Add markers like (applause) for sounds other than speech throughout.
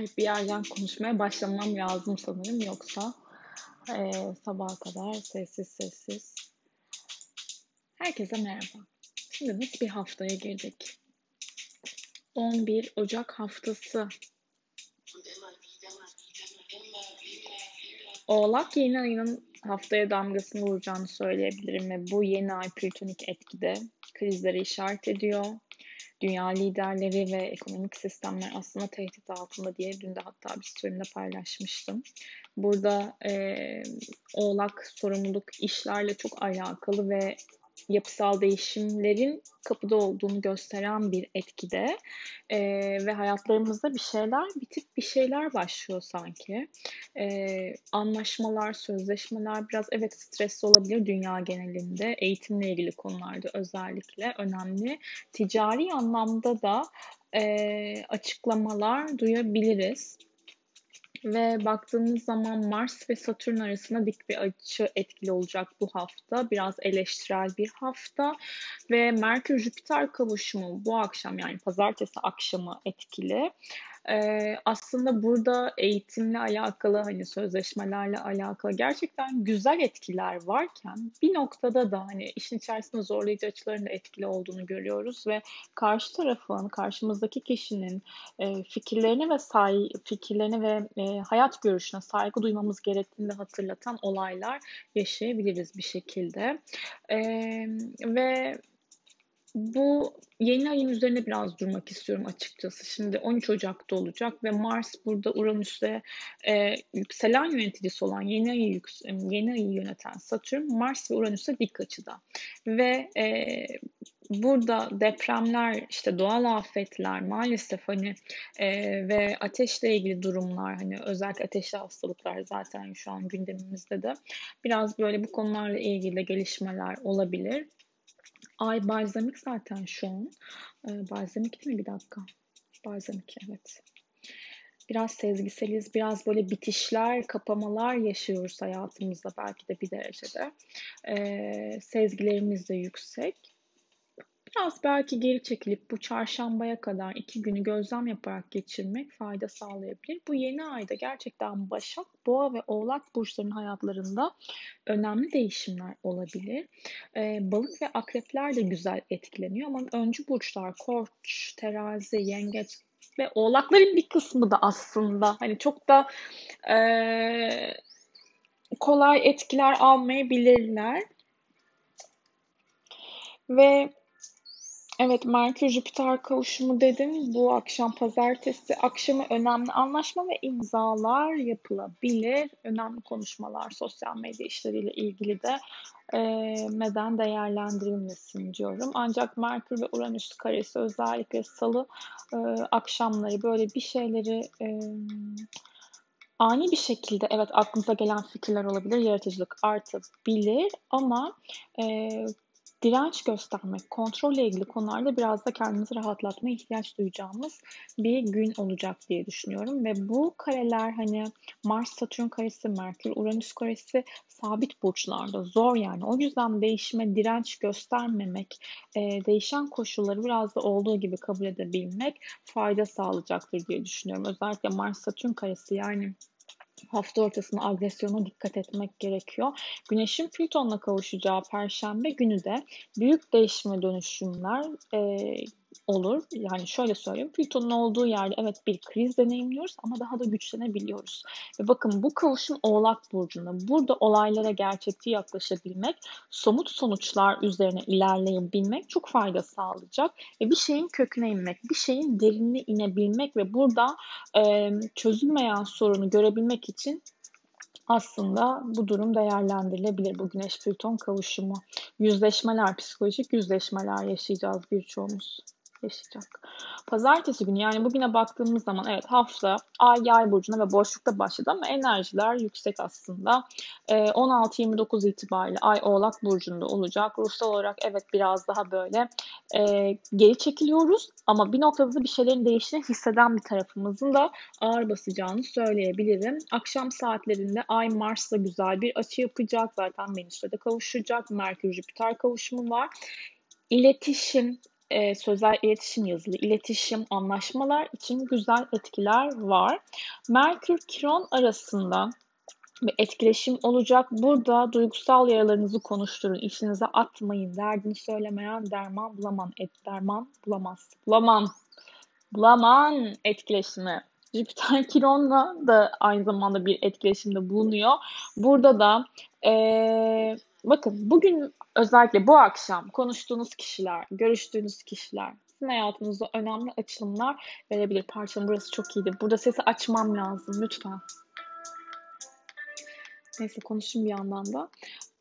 Bir yerden konuşmaya başlamam lazım sanırım yoksa e, sabaha kadar sessiz sessiz. Herkese merhaba. Şimdi nasıl bir haftaya girdik? 11 Ocak haftası. Oğlak yeni ayının haftaya damgasını vuracağını söyleyebilirim ve bu yeni ay plütonik etkide krizleri işaret ediyor dünya liderleri ve ekonomik sistemler aslında tehdit altında diye dün de hatta bir streamde paylaşmıştım. Burada e, oğlak sorumluluk işlerle çok alakalı ve yapısal değişimlerin kapıda olduğunu gösteren bir etkide e, ve hayatlarımızda bir şeyler bitip bir şeyler başlıyor sanki. E, anlaşmalar, sözleşmeler biraz evet stresli olabilir dünya genelinde. Eğitimle ilgili konularda özellikle önemli. Ticari anlamda da e, açıklamalar duyabiliriz. Ve baktığımız zaman Mars ve Satürn arasında dik bir açı etkili olacak bu hafta. Biraz eleştirel bir hafta. Ve Merkür-Jüpiter kavuşumu bu akşam yani pazartesi akşamı etkili. Ee, aslında burada eğitimle alakalı hani sözleşmelerle alakalı gerçekten güzel etkiler varken bir noktada da hani işin içerisinde zorlayıcı açıların da etkili olduğunu görüyoruz ve karşı tarafın, karşımızdaki kişinin e, fikirlerine ve say fikirlerine ve e, hayat görüşüne saygı duymamız gerektiğini hatırlatan olaylar yaşayabiliriz bir şekilde. E, ve bu yeni ayın üzerine biraz durmak istiyorum açıkçası. Şimdi 13 Ocak'ta olacak ve Mars burada Uranüs'te e, yükselen yöneticisi olan yeni ayı yüks yeni ayı yöneten Satürn Mars ve Uranüs'te dik açıda. Ve e, burada depremler, işte doğal afetler maalesef hani e, ve ateşle ilgili durumlar hani özellikle ateşli hastalıklar zaten şu an gündemimizde de biraz böyle bu konularla ilgili gelişmeler olabilir. Ay balzamik zaten şu an. Ee, balzamik değil mi? Bir dakika. Balzamik evet. Biraz sezgiseliz, biraz böyle bitişler, kapamalar yaşıyoruz hayatımızda belki de bir derecede. Ee, sezgilerimiz de yüksek. Biraz belki geri çekilip bu çarşambaya kadar iki günü gözlem yaparak geçirmek fayda sağlayabilir. Bu yeni ayda gerçekten Başak, Boğa ve Oğlak burçlarının hayatlarında önemli değişimler olabilir. Ee, balık ve akrepler de güzel etkileniyor ama öncü burçlar Koç, Terazi, Yengeç ve Oğlakların bir kısmı da aslında hani çok da e, kolay etkiler almayabilirler. Ve Evet, Merkür-Jüpiter kavuşumu dedim. Bu akşam pazartesi akşamı önemli anlaşma ve imzalar yapılabilir. Önemli konuşmalar sosyal medya işleriyle ilgili de e, neden değerlendirilmesin diyorum. Ancak Merkür ve Uranüs karesi özellikle salı e, akşamları böyle bir şeyleri e, ani bir şekilde evet aklınıza gelen fikirler olabilir, yaratıcılık artabilir ama e, direnç göstermek, kontrolle ilgili konularda biraz da kendimizi rahatlatmaya ihtiyaç duyacağımız bir gün olacak diye düşünüyorum. Ve bu kareler hani Mars, Satürn karesi, Merkür, Uranüs karesi sabit burçlarda zor yani. O yüzden değişime direnç göstermemek, e, değişen koşulları biraz da olduğu gibi kabul edebilmek fayda sağlayacaktır diye düşünüyorum. Özellikle Mars, Satürn karesi yani hafta ortasında agresyona dikkat etmek gerekiyor. Güneşin Plüton'la kavuşacağı perşembe günü de büyük değişime dönüşümler e, olur. Yani şöyle söyleyeyim. Plüton'un olduğu yerde evet bir kriz deneyimliyoruz ama daha da güçlenebiliyoruz. Ve bakın bu kavuşum Oğlak Burcu'nda. Burada olaylara gerçekçi yaklaşabilmek, somut sonuçlar üzerine ilerleyebilmek çok fayda sağlayacak. Ve bir şeyin köküne inmek, bir şeyin derinine inebilmek ve burada e, çözülmeyen sorunu görebilmek için aslında bu durum değerlendirilebilir. Bu Güneş Plüton kavuşumu. Yüzleşmeler, psikolojik yüzleşmeler yaşayacağız birçoğumuz yaşayacak. Pazartesi günü yani bugüne baktığımız zaman evet hafta ay yay burcuna ve boşlukta başladı ama enerjiler yüksek aslında. Ee, 16-29 itibariyle ay oğlak burcunda olacak. Ruhsal olarak evet biraz daha böyle e, geri çekiliyoruz ama bir noktada da bir şeylerin değiştiğini hisseden bir tarafımızın da ağır basacağını söyleyebilirim. Akşam saatlerinde ay Mars'la güzel bir açı yapacak. Zaten Venüs'le de kavuşacak. Merkür Jüpiter kavuşumu var. İletişim, e, sözel iletişim, yazılı iletişim, anlaşmalar için güzel etkiler var. Merkür Kiron arasında bir etkileşim olacak. Burada duygusal yaralarınızı konuşturun. İçinize atmayın. Derdini söylemeyen derman bulaman. Et derman bulamaz. Bulaman. Bulaman etkileşimi. Jüpiter Kiron'la da aynı zamanda bir etkileşimde bulunuyor. Burada da ee, bakın bugün özellikle bu akşam konuştuğunuz kişiler, görüştüğünüz kişiler sizin hayatınızda önemli açılımlar verebilir. Parçanın burası çok iyiydi. Burada sesi açmam lazım lütfen. Neyse konuşayım bir yandan da.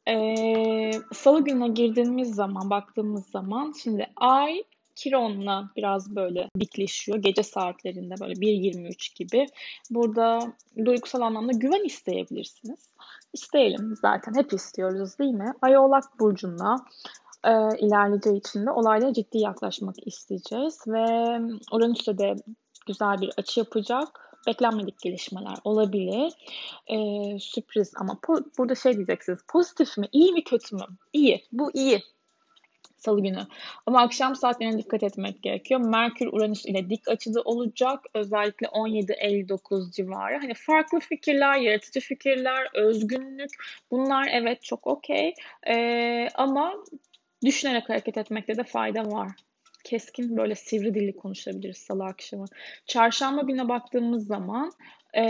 Ee, Salı gününe girdiğimiz zaman, baktığımız zaman şimdi Ay Kiron'la biraz böyle dikleşiyor. Gece saatlerinde böyle 1.23 gibi. Burada duygusal anlamda güven isteyebilirsiniz. İsteyelim zaten. Hep istiyoruz değil mi? Ay Oğlak Burcu'nda e, ilerleyeceği için de olaylara ciddi yaklaşmak isteyeceğiz. Ve Uranüs'te de güzel bir açı yapacak beklenmedik gelişmeler olabilir. Ee, sürpriz ama po- burada şey diyeceksiniz. Pozitif mi? İyi mi kötü mü? İyi. Bu iyi. Salı günü. Ama akşam saatlerine dikkat etmek gerekiyor. Merkür Uranüs ile dik açıda olacak. Özellikle 17-59 civarı. Hani farklı fikirler, yaratıcı fikirler, özgünlük bunlar evet çok okey. Ee, ama düşünerek hareket etmekte de fayda var keskin böyle sivri dilli konuşabiliriz salı akşamı. Çarşamba gününe baktığımız zaman e,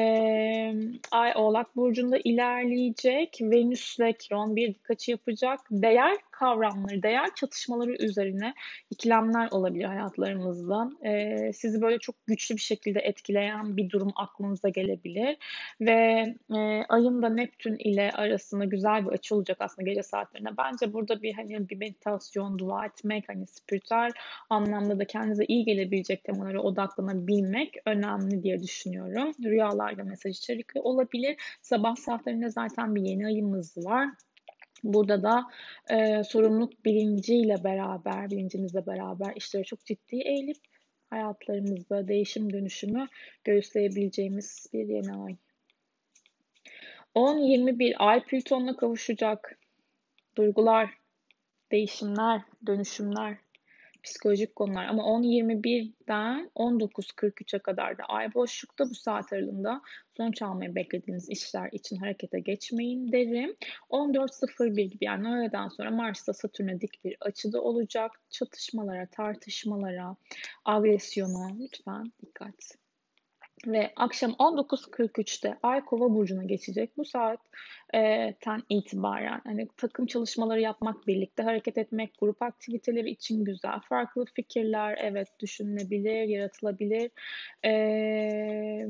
Ay Oğlak Burcu'nda ilerleyecek. Venüs ve Kiron bir dikkat yapacak. Değer kavramları, değer çatışmaları üzerine ikilemler olabilir hayatlarımızda. E, sizi böyle çok güçlü bir şekilde etkileyen bir durum aklınıza gelebilir. Ve e, ayın da Neptün ile arasında güzel bir açı olacak aslında gece saatlerinde. Bence burada bir hani bir meditasyon, dua etmek, hani spiritüel anlamda da kendinize iyi gelebilecek temalara odaklanabilmek önemli diye düşünüyorum. Rüyalarda mesaj içerikli olabilir. Sabah saatlerinde zaten bir yeni ayımız var. Burada da e, sorumluluk bilinciyle beraber, bilincimizle beraber işlere çok ciddi eğilip hayatlarımızda değişim dönüşümü göğüsleyebileceğimiz bir yeni ay. 10-21 ay Plüton'la kavuşacak. Duygular, değişimler, dönüşümler, psikolojik konular ama 10.21'den 19.43'e kadar da ay boşlukta bu saat aralığında sonuç almayı beklediğiniz işler için harekete geçmeyin derim. 14.01 gibi yani öğleden sonra Mars'ta Satürn'e dik bir açıda olacak. Çatışmalara, tartışmalara, agresyona lütfen dikkat. Ve akşam 19.43'te Ay Kova burcuna geçecek. Bu saatten itibaren hani takım çalışmaları yapmak, birlikte hareket etmek, grup aktiviteleri için güzel. Farklı fikirler evet düşünülebilir, yaratılabilir. Ee,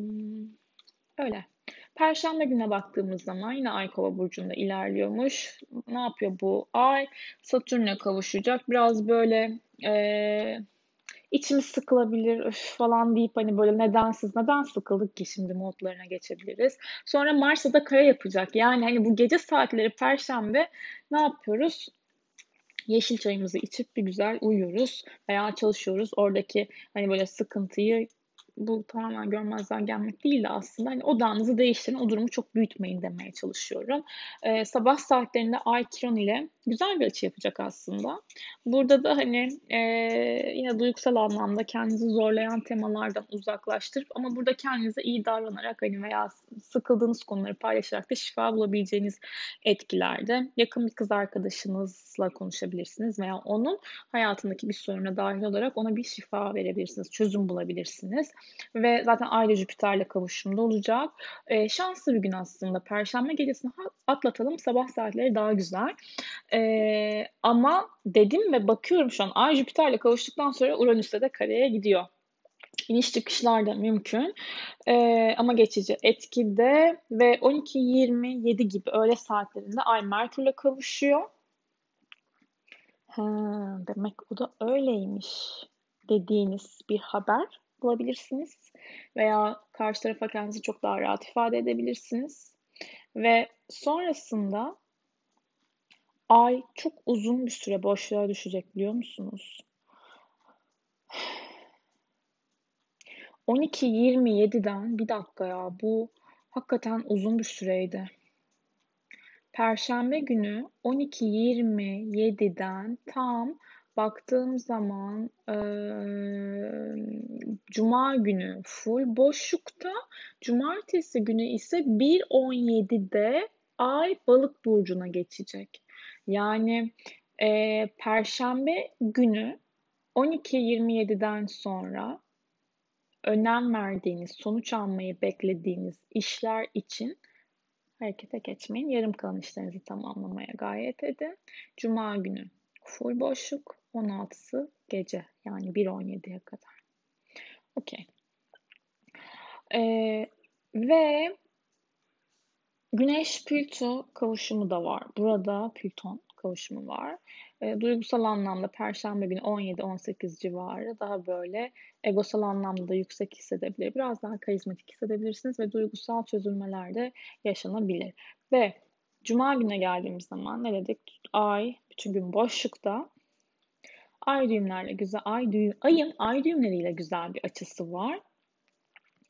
öyle. Perşembe güne baktığımız zaman yine Ay Kova burcunda ilerliyormuş. Ne yapıyor bu ay? Satürn'e kavuşacak. Biraz böyle e, içimiz sıkılabilir öf falan deyip hani böyle nedensiz neden sıkıldık ki şimdi modlarına geçebiliriz. Sonra Mars'ta da kare yapacak. Yani hani bu gece saatleri perşembe ne yapıyoruz? Yeşil çayımızı içip bir güzel uyuyoruz veya çalışıyoruz. Oradaki hani böyle sıkıntıyı bu tamamen görmezden gelmek değil de aslında hani odağınızı değiştirin, o durumu çok büyütmeyin demeye çalışıyorum. Ee, sabah saatlerinde Ay Kiron ile güzel bir açı yapacak aslında. Burada da hani e, yine duygusal anlamda kendinizi zorlayan temalardan uzaklaştırıp ama burada kendinize iyi davranarak hani veya sıkıldığınız konuları paylaşarak da şifa bulabileceğiniz etkilerde yakın bir kız arkadaşınızla konuşabilirsiniz veya onun hayatındaki bir soruna dahil olarak ona bir şifa verebilirsiniz, çözüm bulabilirsiniz. Ve zaten aile Jüpiter'le kavuşumda olacak. E, şanslı bir gün aslında. Perşembe gecesini atlatalım. Sabah saatleri daha güzel. Ama dedim ve bakıyorum şu an Ay Jüpiter'le kavuştuktan sonra Uranüs'te de kareye gidiyor. İniş çıkışlar da mümkün. Ee, ama geçici etkide ve 12-27 gibi öğle saatlerinde Ay Merkür'le kavuşuyor. Ha, demek bu da öyleymiş dediğiniz bir haber bulabilirsiniz. Veya karşı tarafa kendinizi çok daha rahat ifade edebilirsiniz. Ve sonrasında ay çok uzun bir süre boşluğa düşecek biliyor musunuz? 12-27'den bir dakika ya bu hakikaten uzun bir süreydi. Perşembe günü 12.27'den tam baktığım zaman e, Cuma günü full boşlukta, Cumartesi günü ise 1.17'de Ay Balık burcuna geçecek. Yani e, Perşembe günü 12.27'den sonra önem verdiğiniz, sonuç almayı beklediğiniz işler için harekete geçmeyin. Yarım kalan işlerinizi tamamlamaya gayret edin. Cuma günü full boşluk, 16'sı gece yani 1.17'ye kadar. Okey. Ee, ve Güneş Plüto kavuşumu da var. Burada Plüton kavuşumu var. E, duygusal anlamda Perşembe günü 17-18 civarı daha böyle egosal anlamda da yüksek hissedebilir. Biraz daha karizmatik hissedebilirsiniz ve duygusal çözülmeler de yaşanabilir. Ve Cuma gününe geldiğimiz zaman ne dedik? Ay bütün gün boşlukta. Ay düğümlerle güzel, ay düğüm, ayın ay düğümleriyle güzel bir açısı var.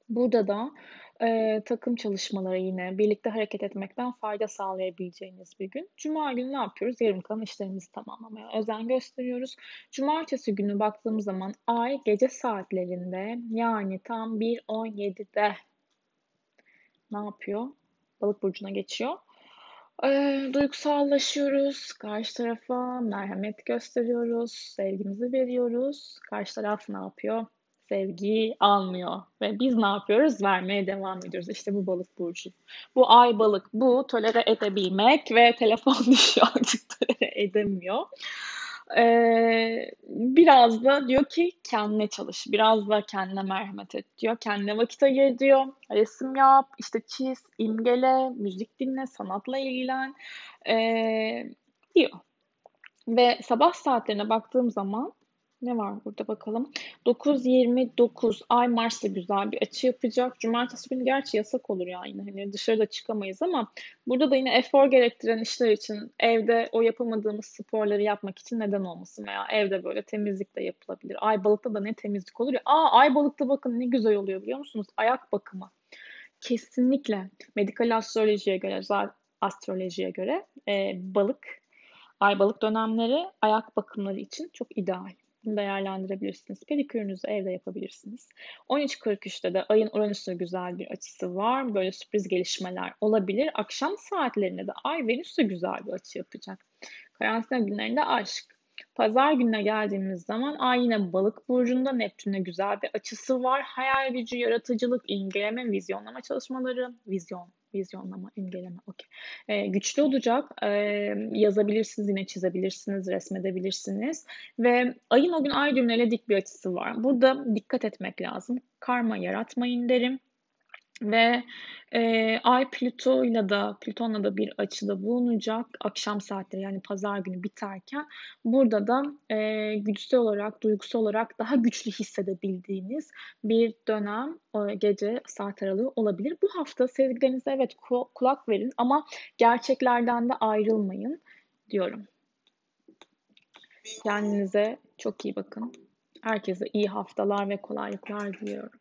Burada da e, takım çalışmaları yine birlikte hareket etmekten fayda sağlayabileceğiniz bir gün. Cuma günü ne yapıyoruz? Yarım kalan işlerimizi tamamlamaya özen gösteriyoruz. Cumartesi günü baktığımız zaman ay gece saatlerinde yani tam 1.17'de ne yapıyor? Balık burcuna geçiyor. E, duygusallaşıyoruz. Karşı tarafa merhamet gösteriyoruz. Sevgimizi veriyoruz. Karşı taraf ne yapıyor? Sevgiyi almıyor. Ve biz ne yapıyoruz? Vermeye devam ediyoruz. İşte bu balık burcu. Bu ay balık. Bu tolere edebilmek ve telefon (laughs) düşüyor artık tolere edemiyor. Ee, biraz da diyor ki kendine çalış. Biraz da kendine merhamet et diyor. Kendine vakit ayır diyor. Resim yap, işte çiz, imgele, müzik dinle, sanatla ilgilen ee, diyor. Ve sabah saatlerine baktığım zaman ne var burada bakalım. 9.29 Ay Mars'ta güzel bir açı yapacak. Cumartesi günü gerçi yasak olur ya yine hani dışarıda çıkamayız ama burada da yine efor gerektiren işler için evde o yapamadığımız sporları yapmak için neden olmasın veya evde böyle temizlik de yapılabilir. Ay balıkta da ne temizlik olur ya. Aa ay balıkta bakın ne güzel oluyor biliyor musunuz? Ayak bakımı. Kesinlikle medikal astrolojiye göre, astrolojiye göre e, balık, ay balık dönemleri ayak bakımları için çok ideal. Bunu değerlendirebilirsiniz. Pedikürünüzü evde yapabilirsiniz. 13.43'te de ayın Uranüs'e güzel bir açısı var. Böyle sürpriz gelişmeler olabilir. Akşam saatlerinde de ay Venüs'e güzel bir açı yapacak. Karantina günlerinde aşk. Pazar gününe geldiğimiz zaman ay yine balık burcunda Neptün'e güzel bir açısı var. Hayal gücü, yaratıcılık, imgeleme, vizyonlama çalışmaları, vizyon Vizyonlama, imgeleme. Okay. Ee, güçlü olacak. Ee, yazabilirsiniz, yine çizebilirsiniz, resmedebilirsiniz. Ve ayın o gün ay düğümleriyle dik bir açısı var. Burada dikkat etmek lazım. Karma yaratmayın derim. Ve e, Ay Plüto ile de Plüton'la da bir açıda bulunacak akşam saatleri yani pazar günü biterken burada da e, güçsel olarak, duygusal olarak daha güçlü hissedebildiğiniz bir dönem e, gece saat aralığı olabilir. Bu hafta sevdiklerinize evet kulak verin ama gerçeklerden de ayrılmayın diyorum. Kendinize çok iyi bakın. Herkese iyi haftalar ve kolaylıklar diliyorum.